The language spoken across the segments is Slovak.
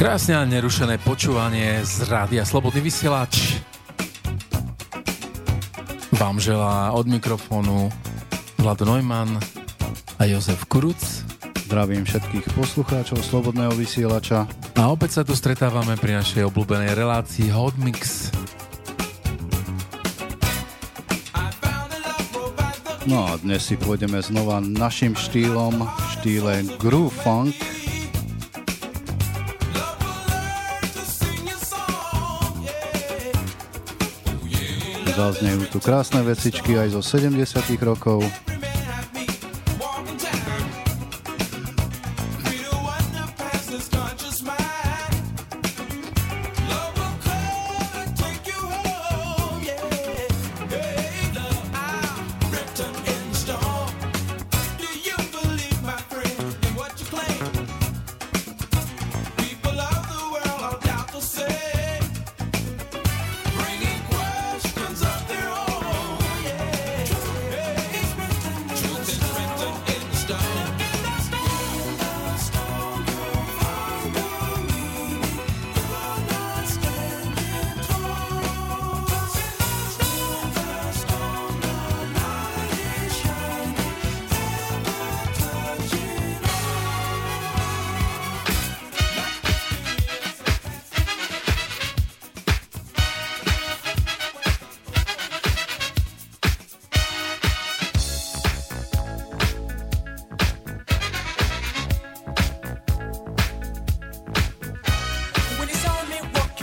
Krásne a nerušené počúvanie z Rádia Slobodný vysielač. Vám želá od mikrofónu Vlado Neumann a Jozef Kuruc. Zdravím všetkých poslucháčov Slobodného vysielača. A opäť sa tu stretávame pri našej obľúbenej relácii Hot Mix. No a dnes si pôjdeme znova našim štýlom, štýle Groove Funk. Zaznejú tu krásne vecičky aj zo 70 rokov.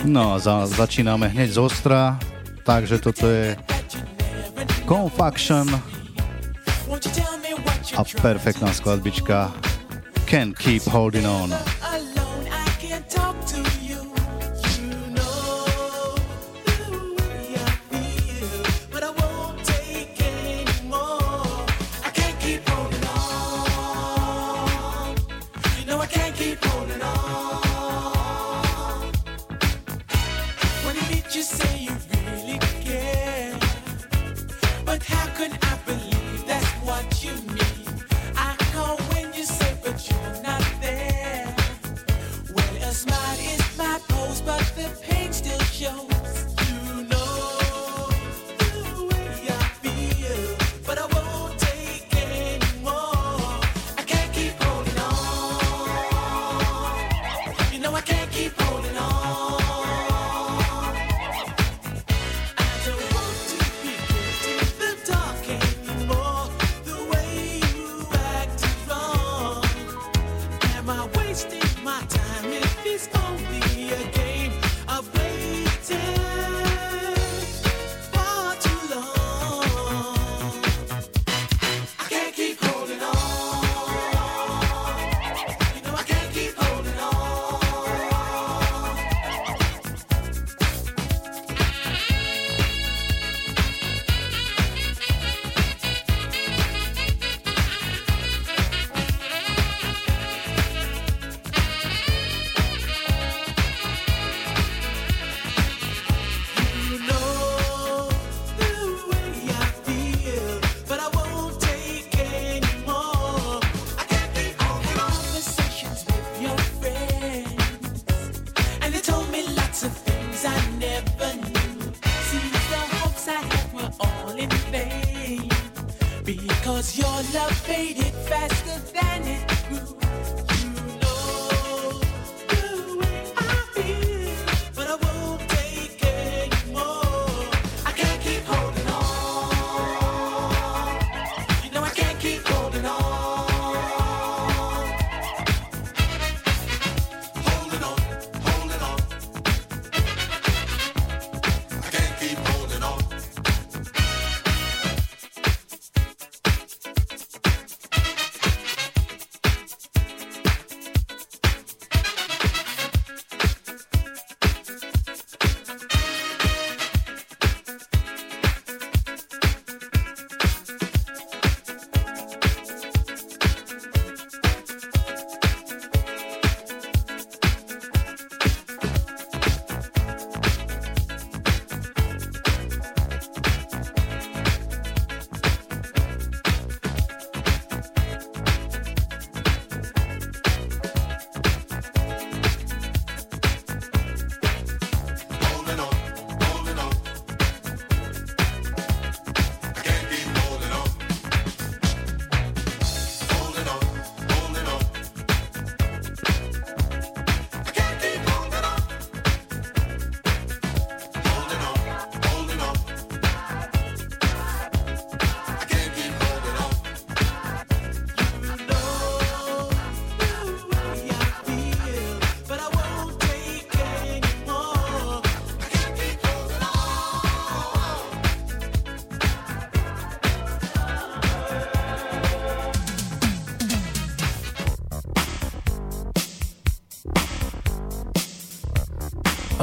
No a za, začíname hneď z ostra, takže toto je Confaction a perfektná skladbička Can Keep Holding On.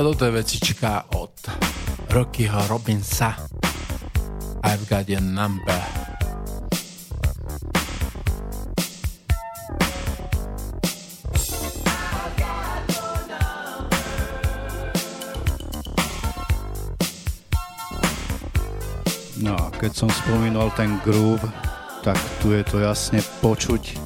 Toto je vecička od Rockyho Robinsa. I've got your number. No a keď som spomínal ten groove, tak tu je to jasne počuť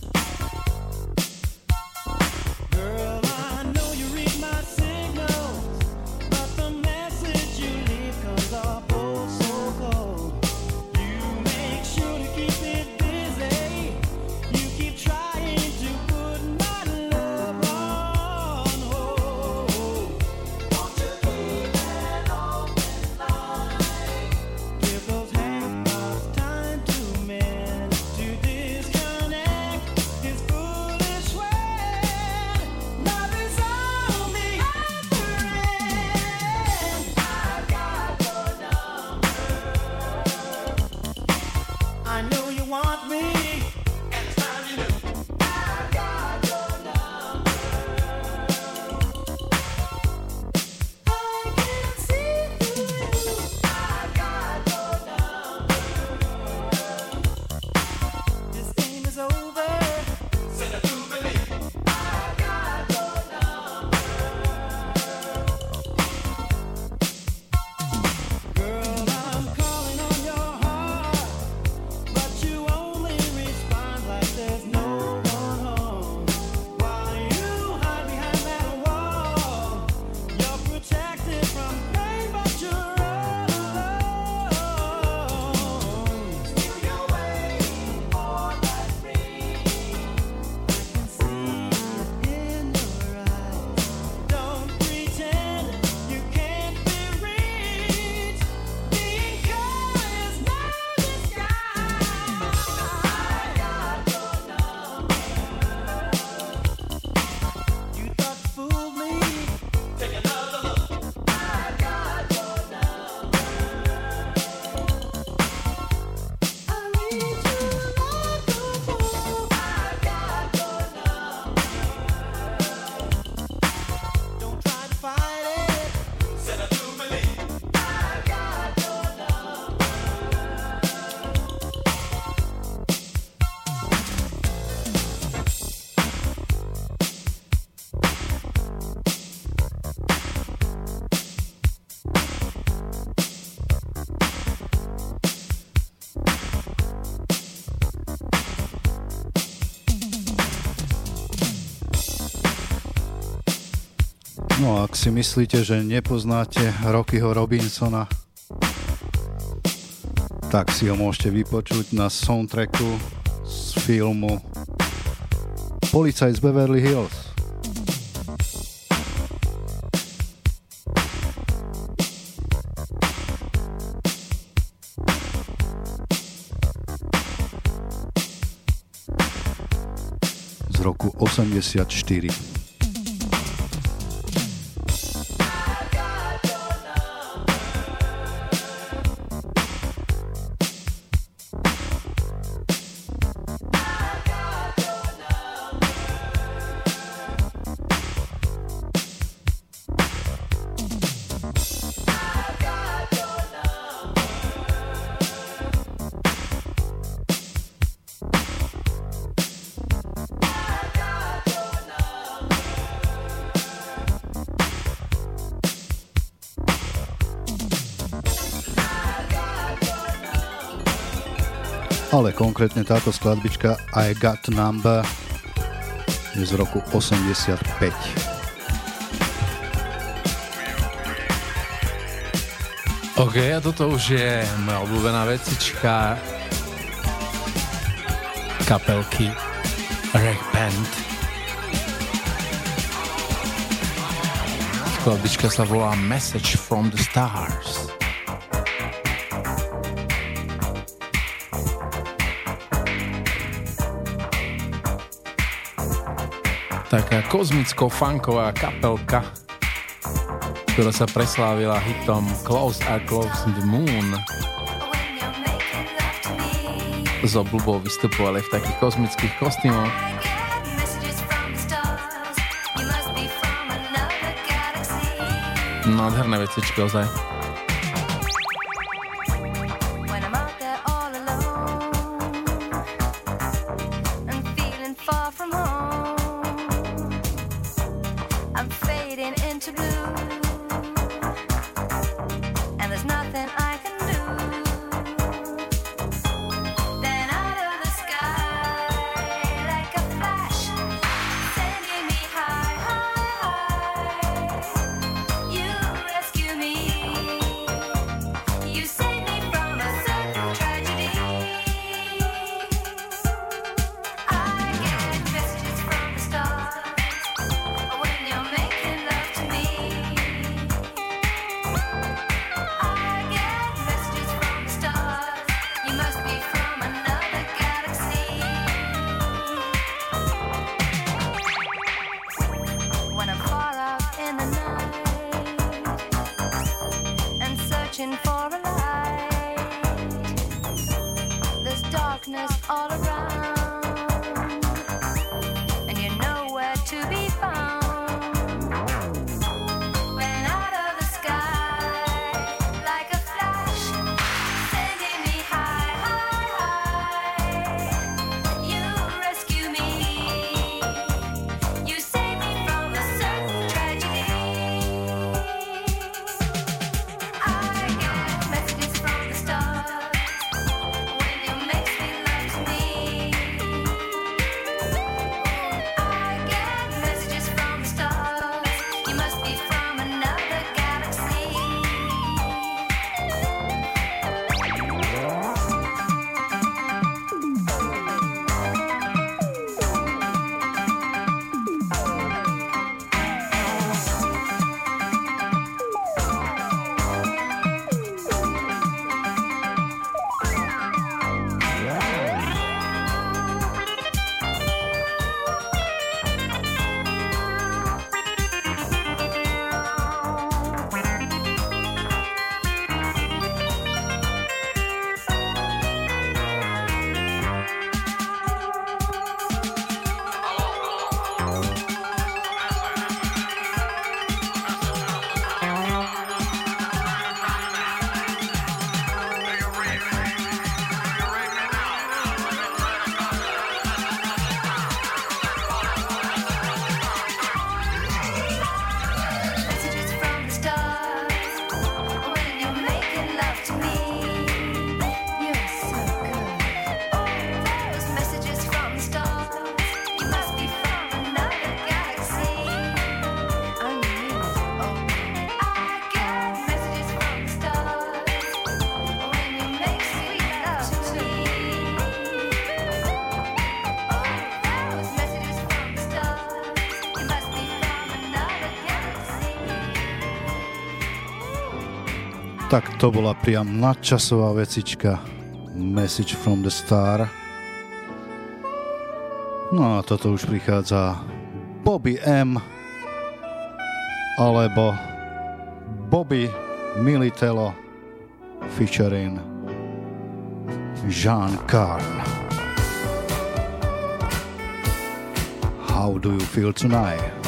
si myslíte, že nepoznáte Rockyho Robinsona, tak si ho môžete vypočuť na soundtracku z filmu Policaj z Beverly Hills. roku 84. konkrétne táto skladbička I Got Number je z roku 85. OK, a toto už je moja obľúbená vecička kapelky Reg Band. Skladbička sa volá Message from the Stars. Taká kozmicko-funková kapelka, ktorá sa preslávila hitom Close are Close the Moon. Z obľubou vystupovali v takých kozmických kostýmoch. Nádherné vecičky ozaj. Tak to bola priam nadčasová vecička Message from the Star. No a toto už prichádza Bobby M alebo Bobby Militello featuring Jean Carl. How do you feel tonight?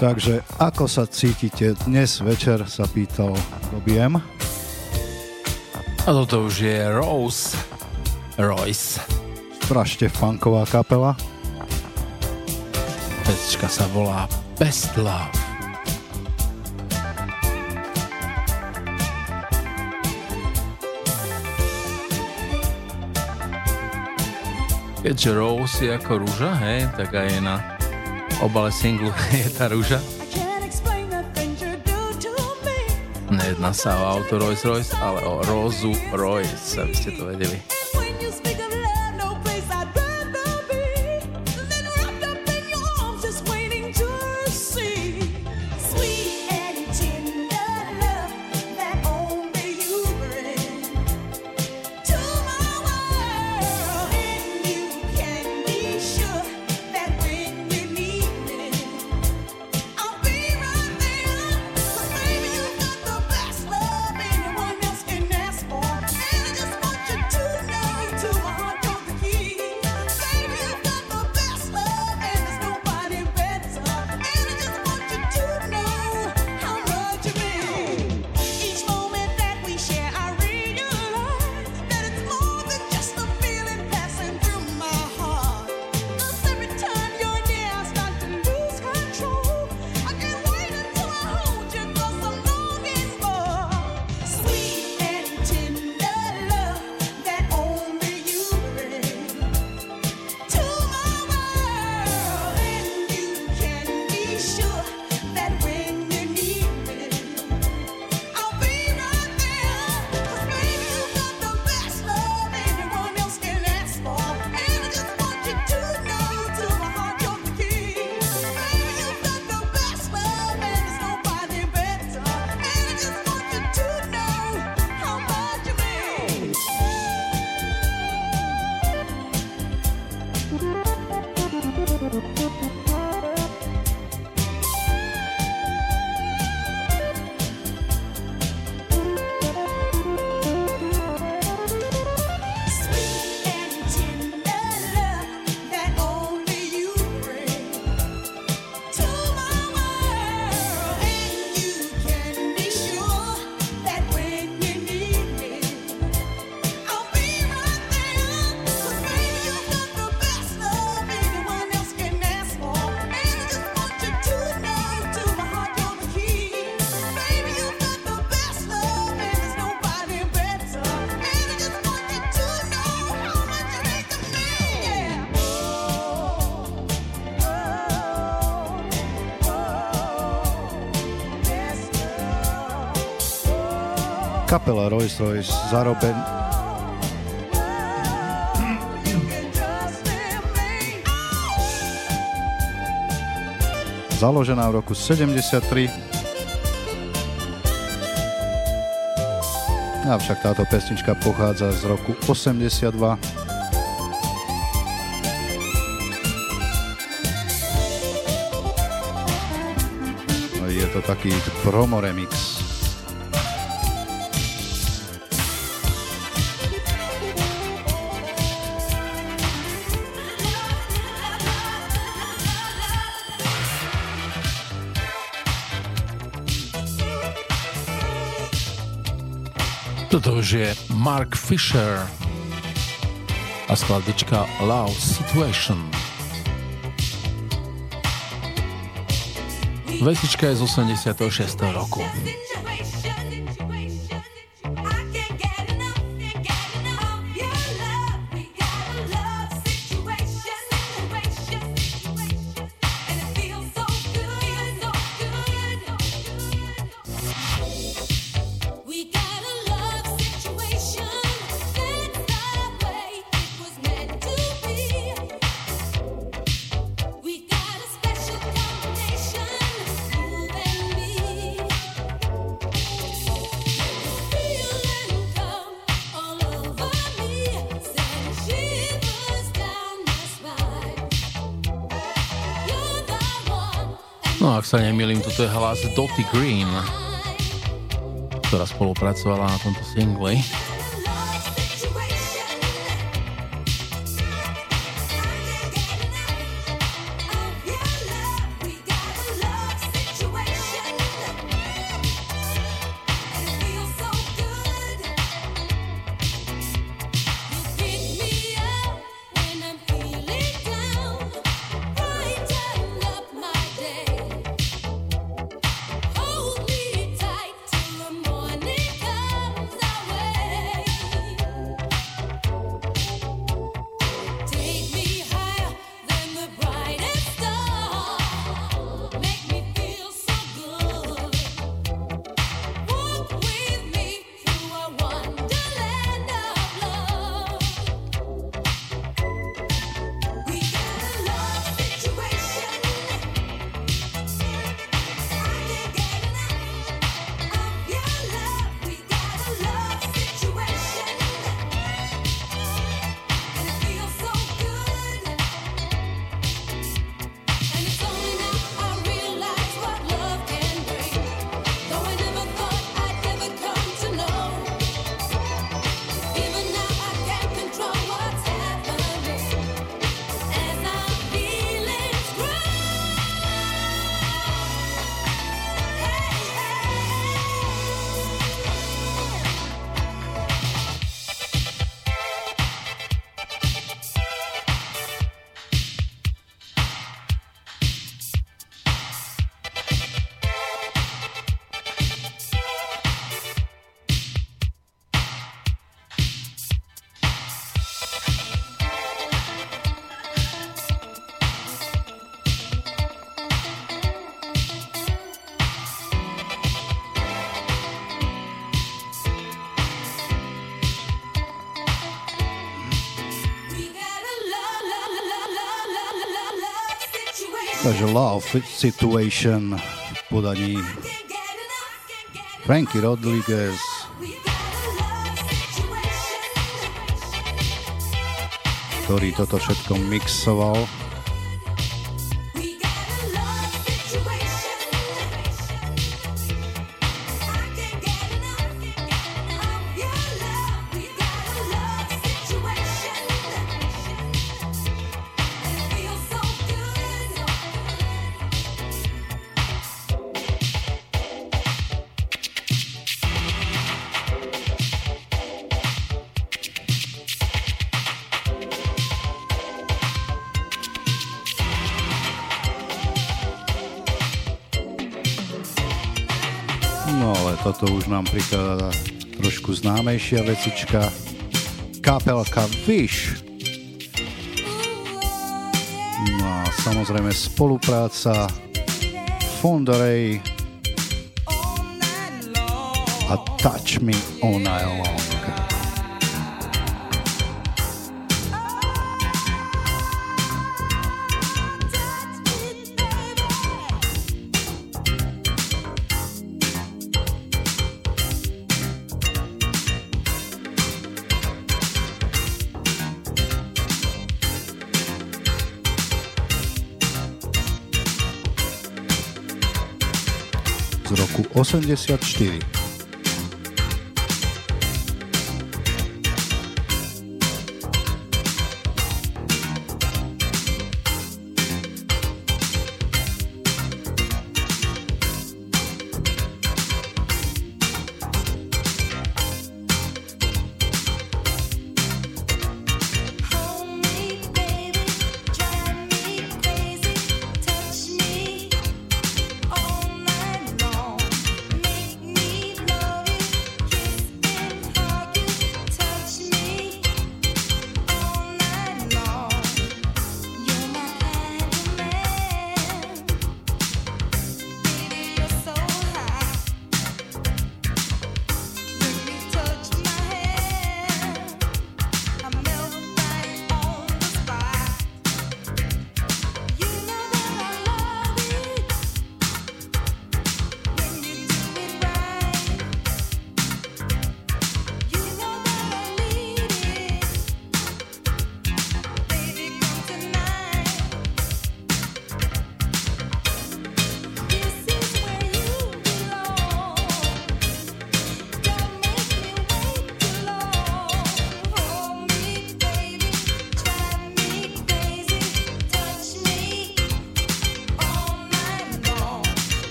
Takže ako sa cítite dnes večer, sa pýtal Robiem. A toto už je Rose Royce. Strašne funková kapela. Pesčka sa volá Best Love. Keďže Rose je ako rúža, hej, tak aj na obale singlu je tá rúža. Nejedná sa o auto Rolls Royce, ale o Rosu Royce, aby ste to vedeli. Kapela Rolls Royce zaroben... Založená v roku 73. Avšak táto pesnička pochádza z roku 82. Je to taký promo remix. Už je Mark Fisher a skladička Love Situation. Vesička je z 86. roku. Sa nemýlim, toto je hlas Dottie Green, ktorá spolupracovala na tomto single. Takže Love Situation v podaní Frankie Rodriguez ktorý toto všetko mixoval. Prikladá trošku známejšia vecička. Kapelka Wish. No a samozrejme spolupráca Fondarej a Touch Me All Night Long. 84.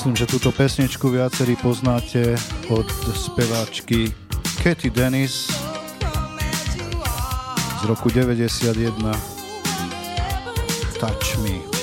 Myslím, že túto pesničku viacerí poznáte od speváčky Katy Dennis z roku 91 Touch Me.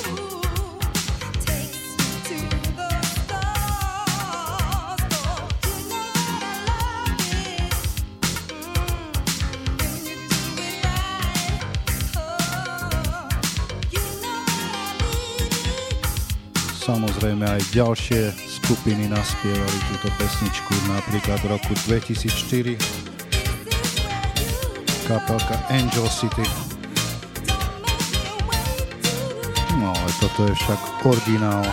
Samozrejme aj ďalšie skupiny naspievali túto pesničku, napríklad v roku 2004 kapelka Angel City. No ale toto je však originál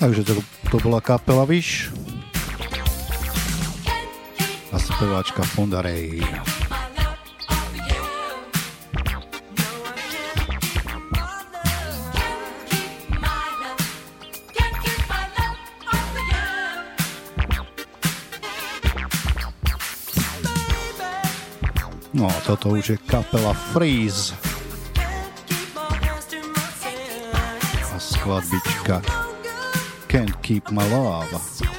Takže to, to bola kapela Vyš. A speváčka Fonda Ray. No, toto už je kapela Freeze. A skladbička Can't Keep My Love.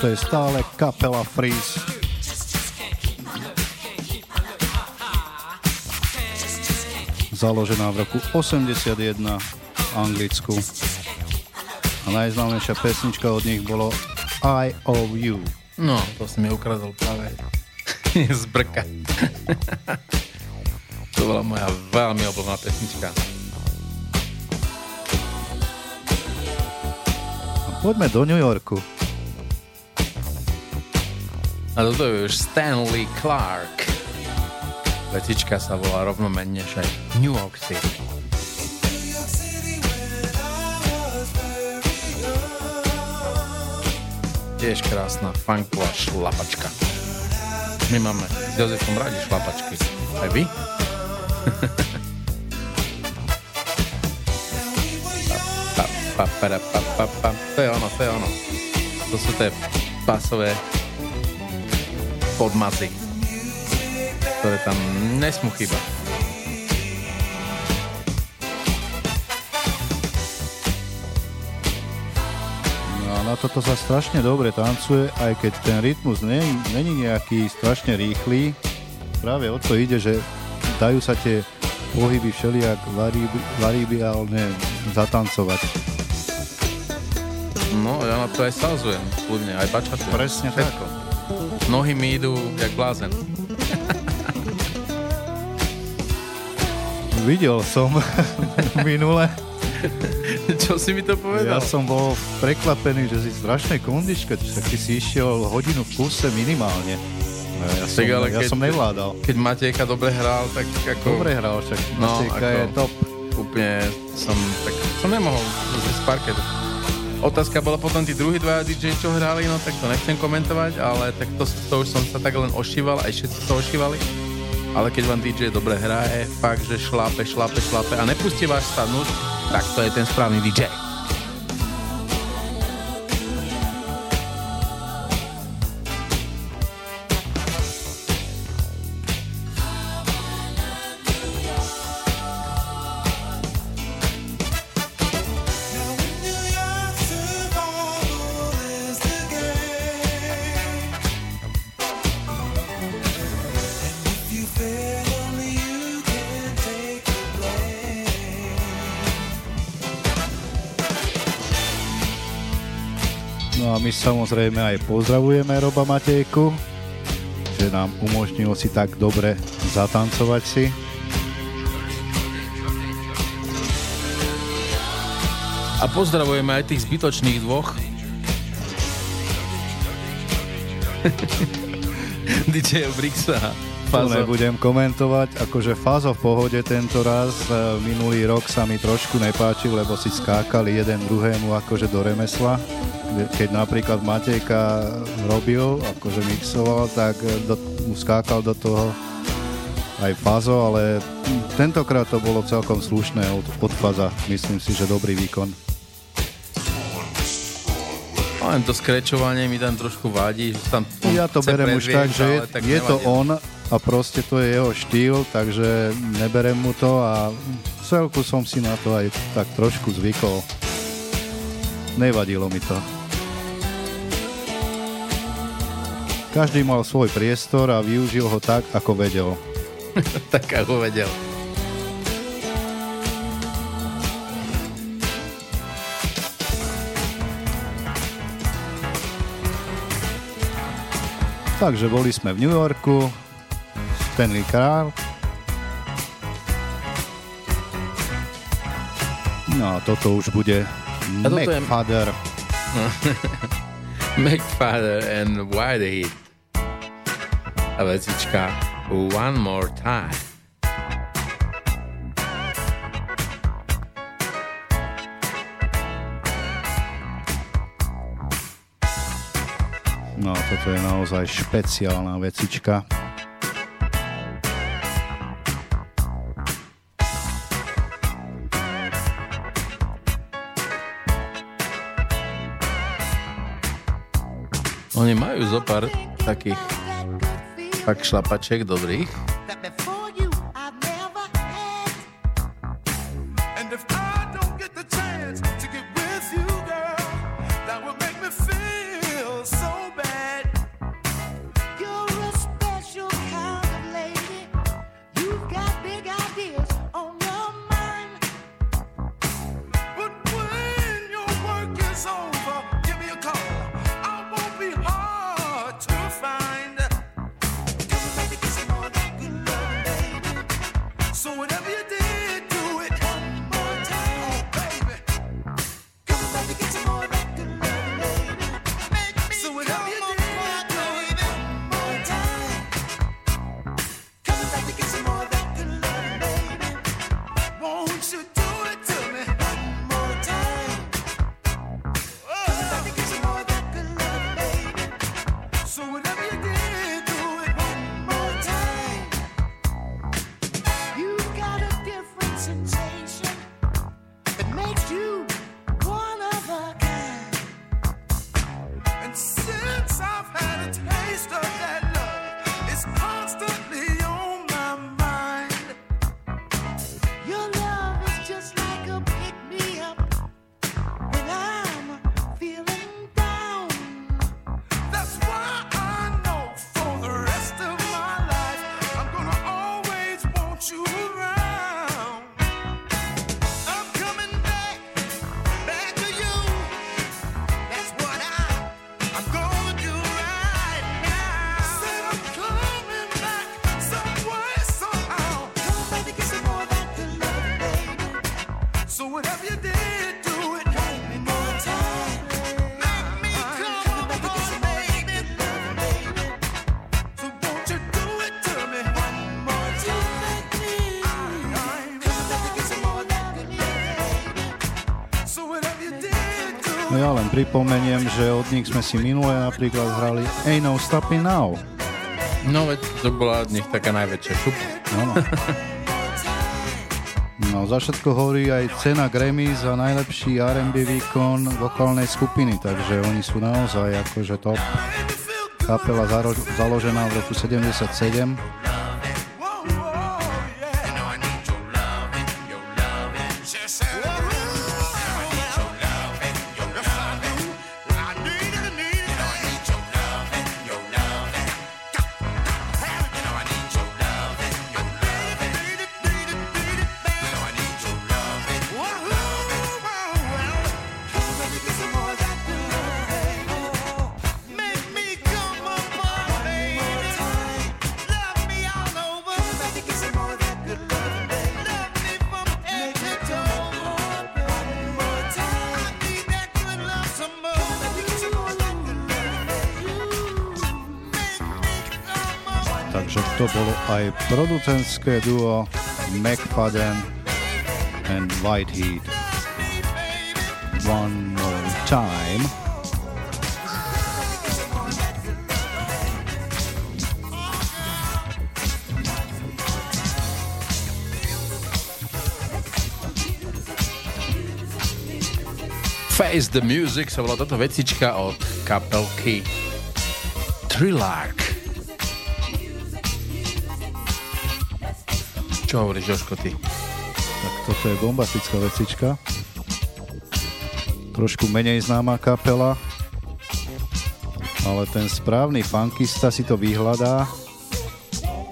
Toto je stále kapela Freeze. Založená v roku 81 v Anglicku. A najznámejšia pesnička od nich bolo I of You. No, to si mi ukradol práve z brka. to bola moja veľmi obľúbená pesnička. Poďme do New Yorku. A toto je už Stanley Clark. Vecička sa volá rovnomenne, že New York City. Tiež krásna funková šlapačka. My máme s Jozefom radi šlapačky. Aj vy? pa, pa, pa, To je ono, to je ono. To sú tie pasové podmazy, ktoré tam nesmú chýbať. No a na toto sa strašne dobre tancuje, aj keď ten rytmus není nejaký strašne rýchly. Práve o to ide, že dajú sa tie pohyby všelijak varibiálne zatancovať. No, ja na to aj salzujem, kľudne, aj bačatu. Presne všetko. tak nohy mi idú jak blázen. Videl som minule. Čo si mi to povedal? Ja som bol prekvapený, že si strašnej kondičke, tak ty si išiel hodinu v kuse minimálne. Ja som, ale ja keď, som nevládal. Keď Matejka dobre hral, tak ako... Dobre hral však, no, Matejka ako, je top. Úplne som, tak som nemohol z parketu. Otázka bola potom tí druhí dva DJ, čo hrali, no tak to nechcem komentovať, ale tak to, to už som sa tak len ošíval, aj všetci to ošívali. Ale keď vám DJ dobre hraje, fakt, že šlape, šlape, šlape a nepustí vás stanúť, tak to je ten správny DJ. Samozrejme aj pozdravujeme Roba Matejku, že nám umožnil si tak dobre zatancovať si. A pozdravujeme aj tých zbytočných dvoch. DJ Brixa. Fazo. nebudem komentovať, akože Fazo v pohode tento raz, e, minulý rok sa mi trošku nepáčil, lebo si skákali jeden druhému akože do remesla. Keď napríklad Matejka robil, akože mixoval, tak do, mu skákal do toho aj Fazo, ale tentokrát to bolo celkom slušné od, od Faza. Myslím si, že dobrý výkon. Len to skrečovanie mi tam trošku vadí. Že tam ja to berem už tak, že je, tak je to on a proste to je jeho štýl, takže neberem mu to a celku som si na to aj tak trošku zvykol. Nevadilo mi to. Každý mal svoj priestor a využil ho tak, ako vedel. tak, ako vedel. Takže boli sme v New Yorku, Stanley Král. No a toto už bude McFadder. Je... McFadder and Whitehead. A vecička One More Time. No toto je naozaj špeciálna vecička. Oni majú zo pár takých tak šlapačiek dobrých. Pripomeniem, že od nich sme si minule napríklad hrali Ain't No Stopping Now. No veď to bola od nich taká najväčšia šupa. No, no. no za všetko hovorí aj cena Grammy za najlepší R&B výkon vokálnej skupiny, takže oni sú naozaj akože top. Kapela založená v roku 77 aj producentské duo McFadden and Whitehead. One more time. Face the Music sa volá toto vecička od kapelky Trilark. Čo hovoríš, Joško, ty? Tak toto je bombastická vecička. Trošku menej známa kapela, ale ten správny funkista si to vyhľadá,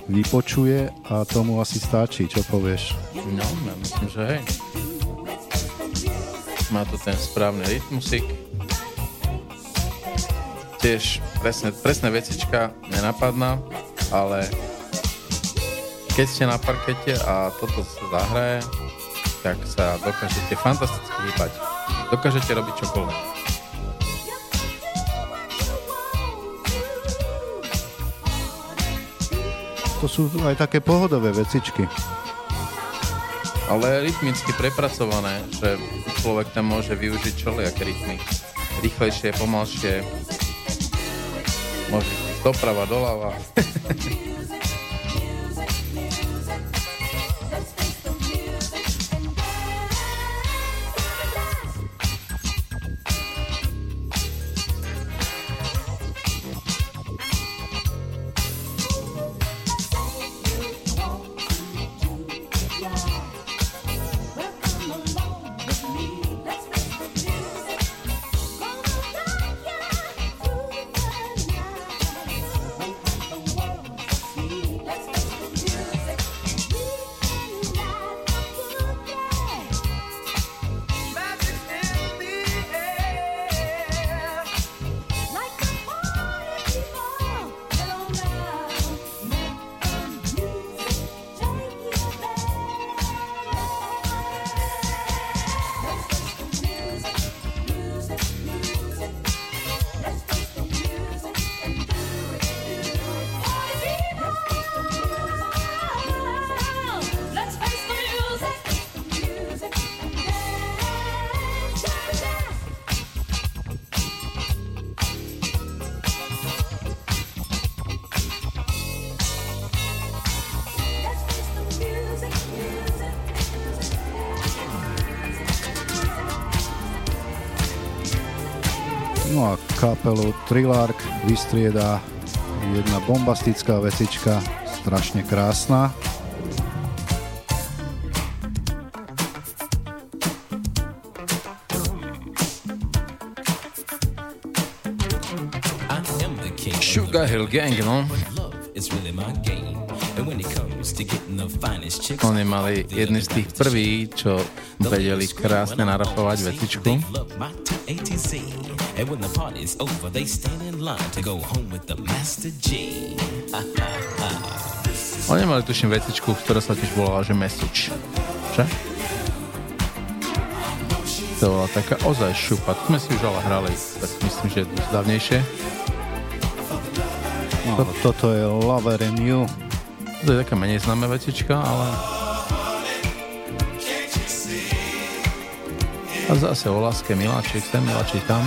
vypočuje a tomu asi stačí, čo povieš? No, ja myslím, že hej. Má to ten správny rytmusik. Tiež presne, presne vecička nenapadná, ale keď ste na parkete a toto sa zahraje, tak sa dokážete fantasticky hýbať. Dokážete robiť čokoľvek. To sú aj také pohodové vecičky ale rytmicky prepracované, že človek tam môže využiť čoliaké rytmy. Rýchlejšie, pomalšie, môže doprava, doľava. kapelu Trilark vystrieda jedna bombastická vecička, strašne krásna. Sugar Hill Gang, no. Oni mali jedni z tých prvých, čo vedeli krásne narapovať vecičku. And when the party's over, they stand in line to go home with the Master G. Oni mali tuším vecičku, ktorá sa tiež volala, že Message. Že? To bola taká ozaj šupa. To sme si už ale hrali, tak myslím, že je dosť dávnejšie. No, toto je Lover in You. To je taká menej známa vecička, ale A zase o láske miláčik sem, miláčik tam.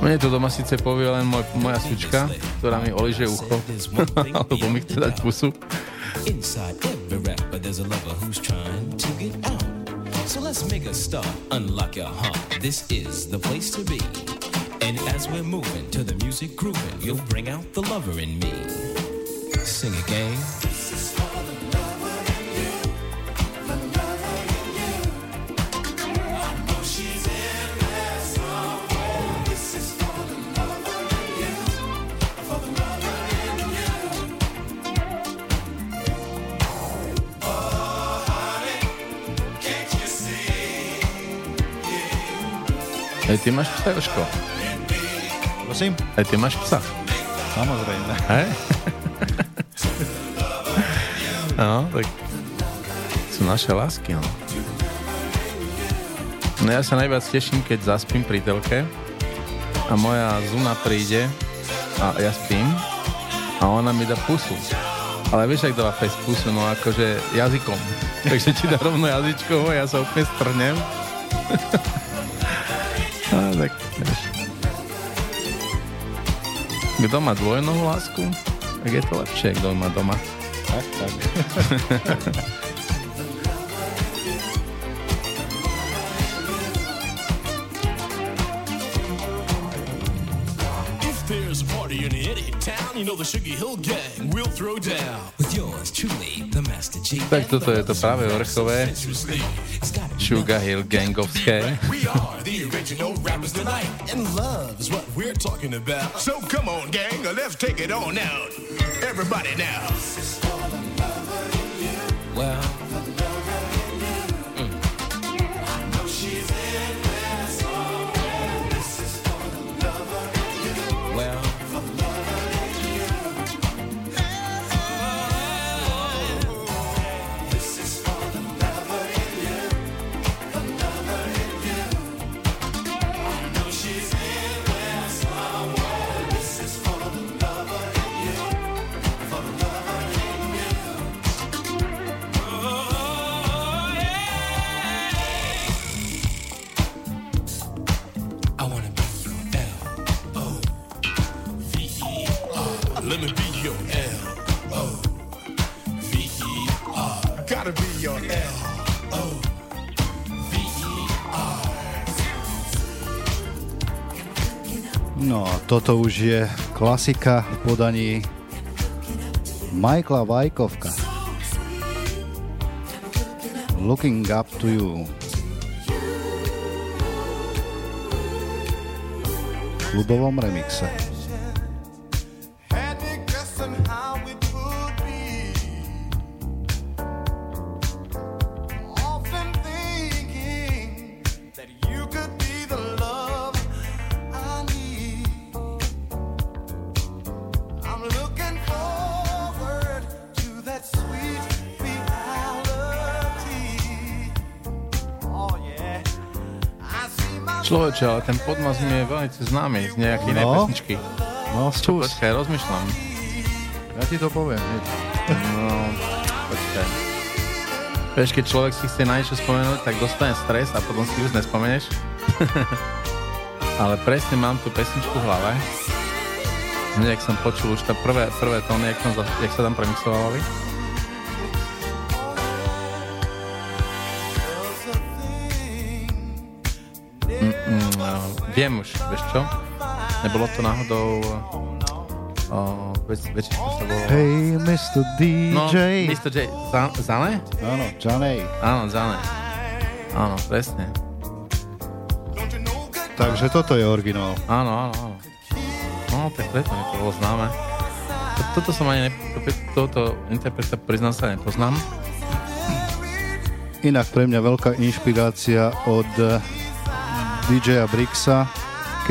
Mne to doma síce povie len moj, moja sučka, ktorá mi oliže ucho, alebo mi chce dať pusu. Inside every rapper there's a lover who's trying to get out. So let's make a start, unlock your heart. This is the place to be. And as we're moving to the music grooving, you'll bring out the lover in me. Sing again. Aj ty máš psa, Joško? Prosím? Aj ty máš psa? Samozrejme. Hej? No, tak sú naše lásky, no. No ja sa najviac teším, keď zaspím pri telke a moja Zuna príde a ja spím a ona mi dá pusu. Ale vieš, ak dáva fest pusu, no akože jazykom. Takže ti dá rovno jazyčkom a ja sa úplne strnem. A tak. Kto má dvojnovú lásku, tak je to lepšie, kto má doma. Tak, tak. you know the Sugar Hill Gang will throw down. With yours truly, the Master G. Tak toto je to práve vrchové Sugar Hill Gangovské. The original rappers tonight, and love is what we're talking about. So come on, gang, let's take it on out. Everybody now. Well, Toto už je klasika v podaní Michaela Vajkovka. Looking up to you. V klubovom remixe. Človeče, ale ten podmas mi je veľmi známy z nejakej no. pesničky. No, skús. Počkaj, rozmýšľam. Ja ti to poviem, hneď. No, počkaj. Vieš, keď človek si chce na niečo spomenúť, tak dostane stres a potom si už nespomeneš. ale presne mám tú pesničku v hlave. Hneď, som počul už tá prvé, prvé tóny, jak, tam, jak sa tam premixovali. Viem už, vieš čo? Nebolo to náhodou... Uh, veď, veď, to bolo... Hey, Mr. DJ. No, Mr. J. Zane? Áno, Jane. Áno, Zane. Áno, presne. Takže toto je originál. Áno, áno, áno. No, tak preto mi to bolo známe. Toto som ani ne... Toto interpreta priznám sa nepoznám. Inak pre mňa veľká inšpirácia od DJ-a Brixa,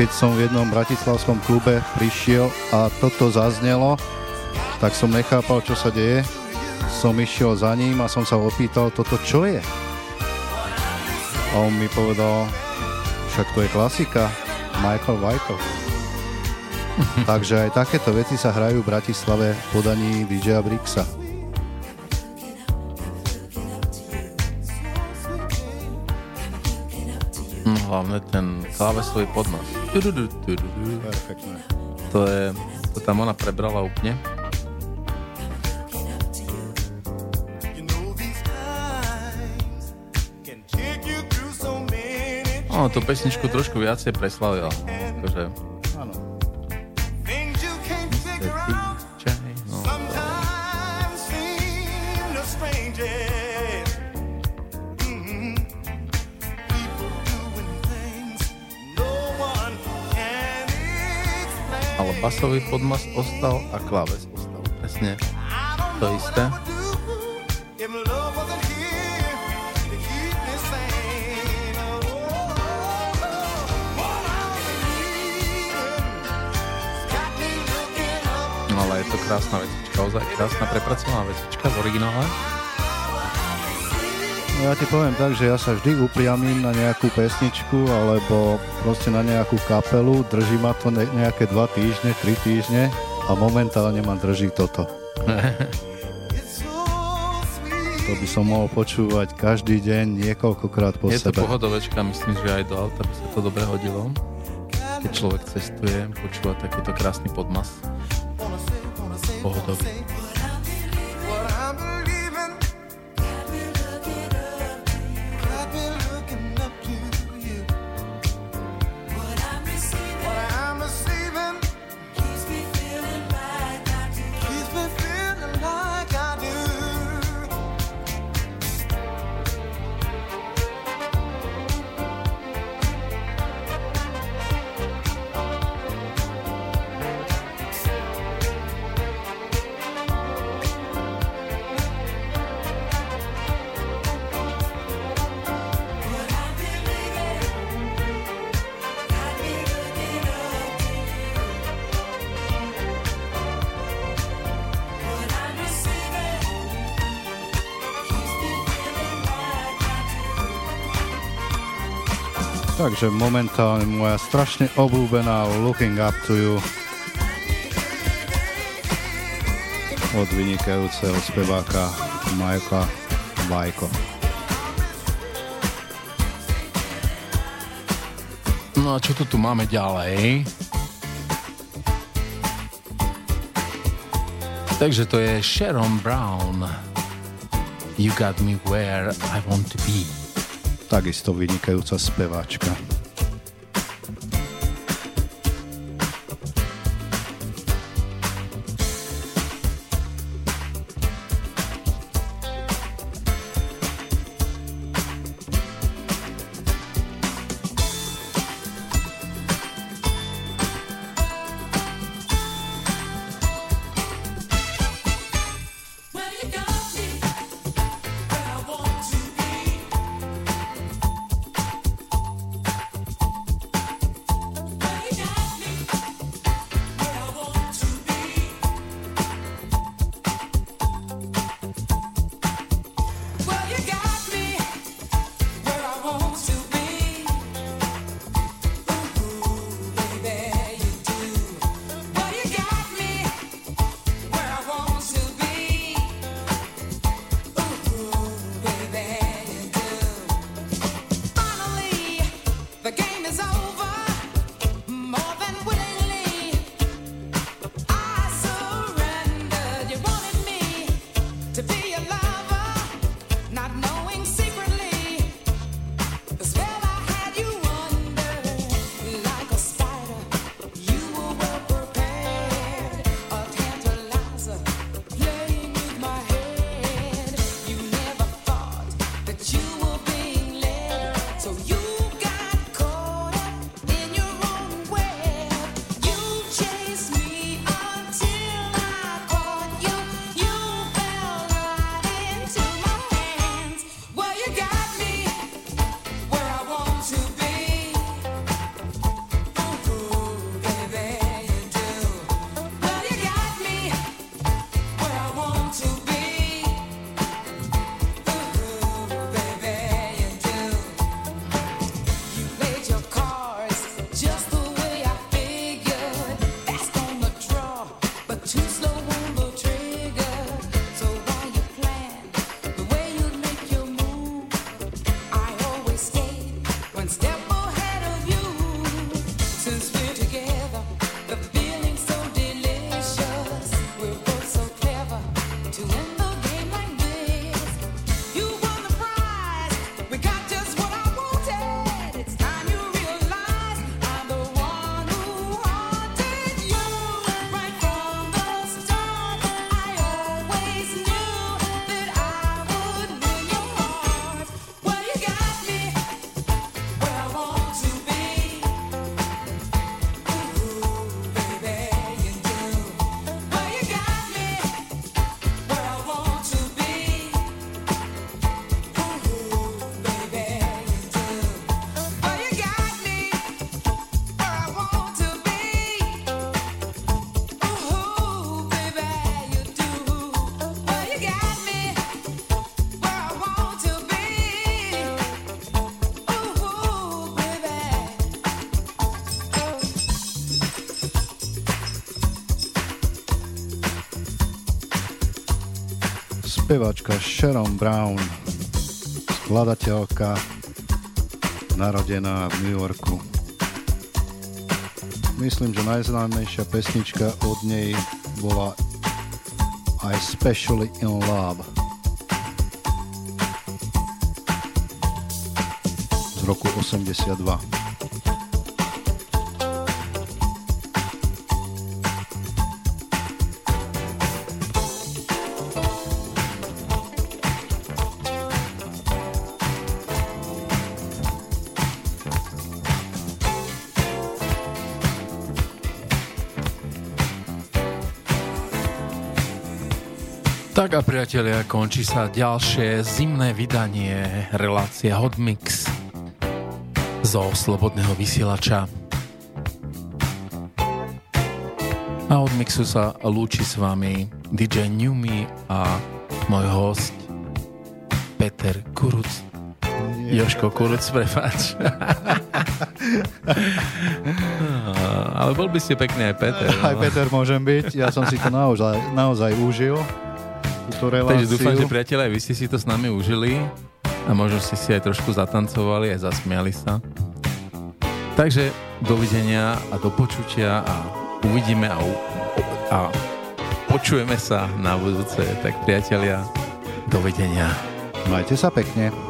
keď som v jednom bratislavskom klube prišiel a toto zaznelo, tak som nechápal, čo sa deje. Som išiel za ním a som sa opýtal, toto čo je? A on mi povedal, však to je klasika, Michael Vajkov. Takže aj takéto veci sa hrajú v Bratislave v podaní DJ-a Brixa. Hlavne ten klávesový podnos. Perfektné. To je, to tam ona prebrala úplne. No, tú pesničku trošku viacej preslavila. Akože basový podmas ostal a kláves ostal. Presne to isté. No ale je to krásna vecička, ozaj krásna prepracovaná vecička v originále. No ja ti poviem tak, že ja sa vždy upriamím na nejakú pesničku alebo proste na nejakú kapelu, drží ma to nejaké dva týždne, tri týždne a momentálne ma drží toto. to by som mohol počúvať každý deň niekoľkokrát po Je sebe. Je to pohodovečka, myslím, že aj do auta by sa to dobre hodilo. Keď človek cestuje, počúva takýto krásny podmas. Pohodový. Takže momentálne moja strašne obľúbená Looking Up to You od vynikajúceho speváka Majka Vajko. No a čo to tu máme ďalej? Takže to je Sharon Brown. You got me where I want to be takisto vynikajúca speváčka. Spevačka Sharon Brown, skladateľka, narodená v New Yorku. Myslím, že najznámejšia pesnička od nej bola I Especially in Love z roku 82. a priatelia, končí sa ďalšie zimné vydanie relácie Hotmix zo Slobodného vysielača. A od mixu sa lúči s vami DJ Newmy a môj host Peter Kuruc. Nie. Joško Kuruc, prepáč. Ale bol by ste pekný aj Peter. Aj no. Peter môžem byť, ja som si to naozaj, naozaj užil túto reláciu. Takže dúfam, že priatelia, vy ste si to s nami užili a možno ste si aj trošku zatancovali, aj zasmiali sa. Takže dovidenia a do počutia a uvidíme a, a počujeme sa na budúce. Tak priatelia, dovidenia. Majte sa pekne.